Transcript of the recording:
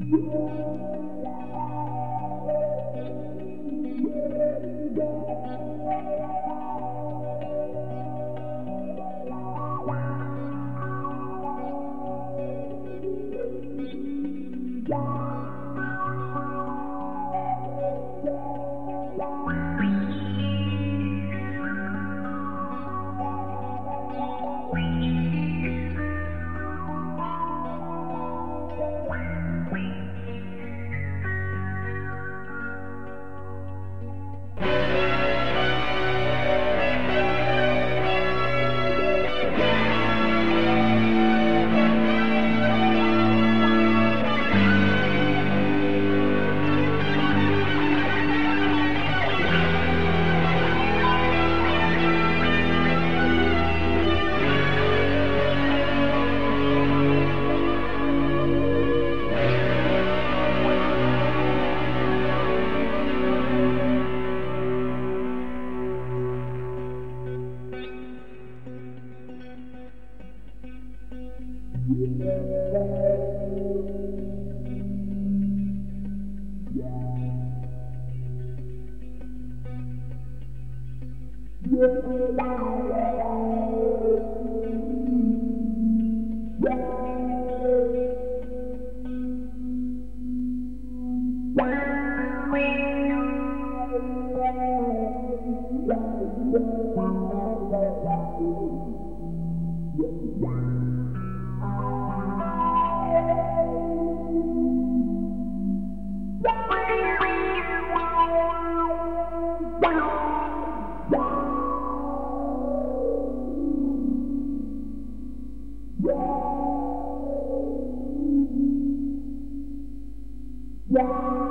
Yeah. Wow. Yeah.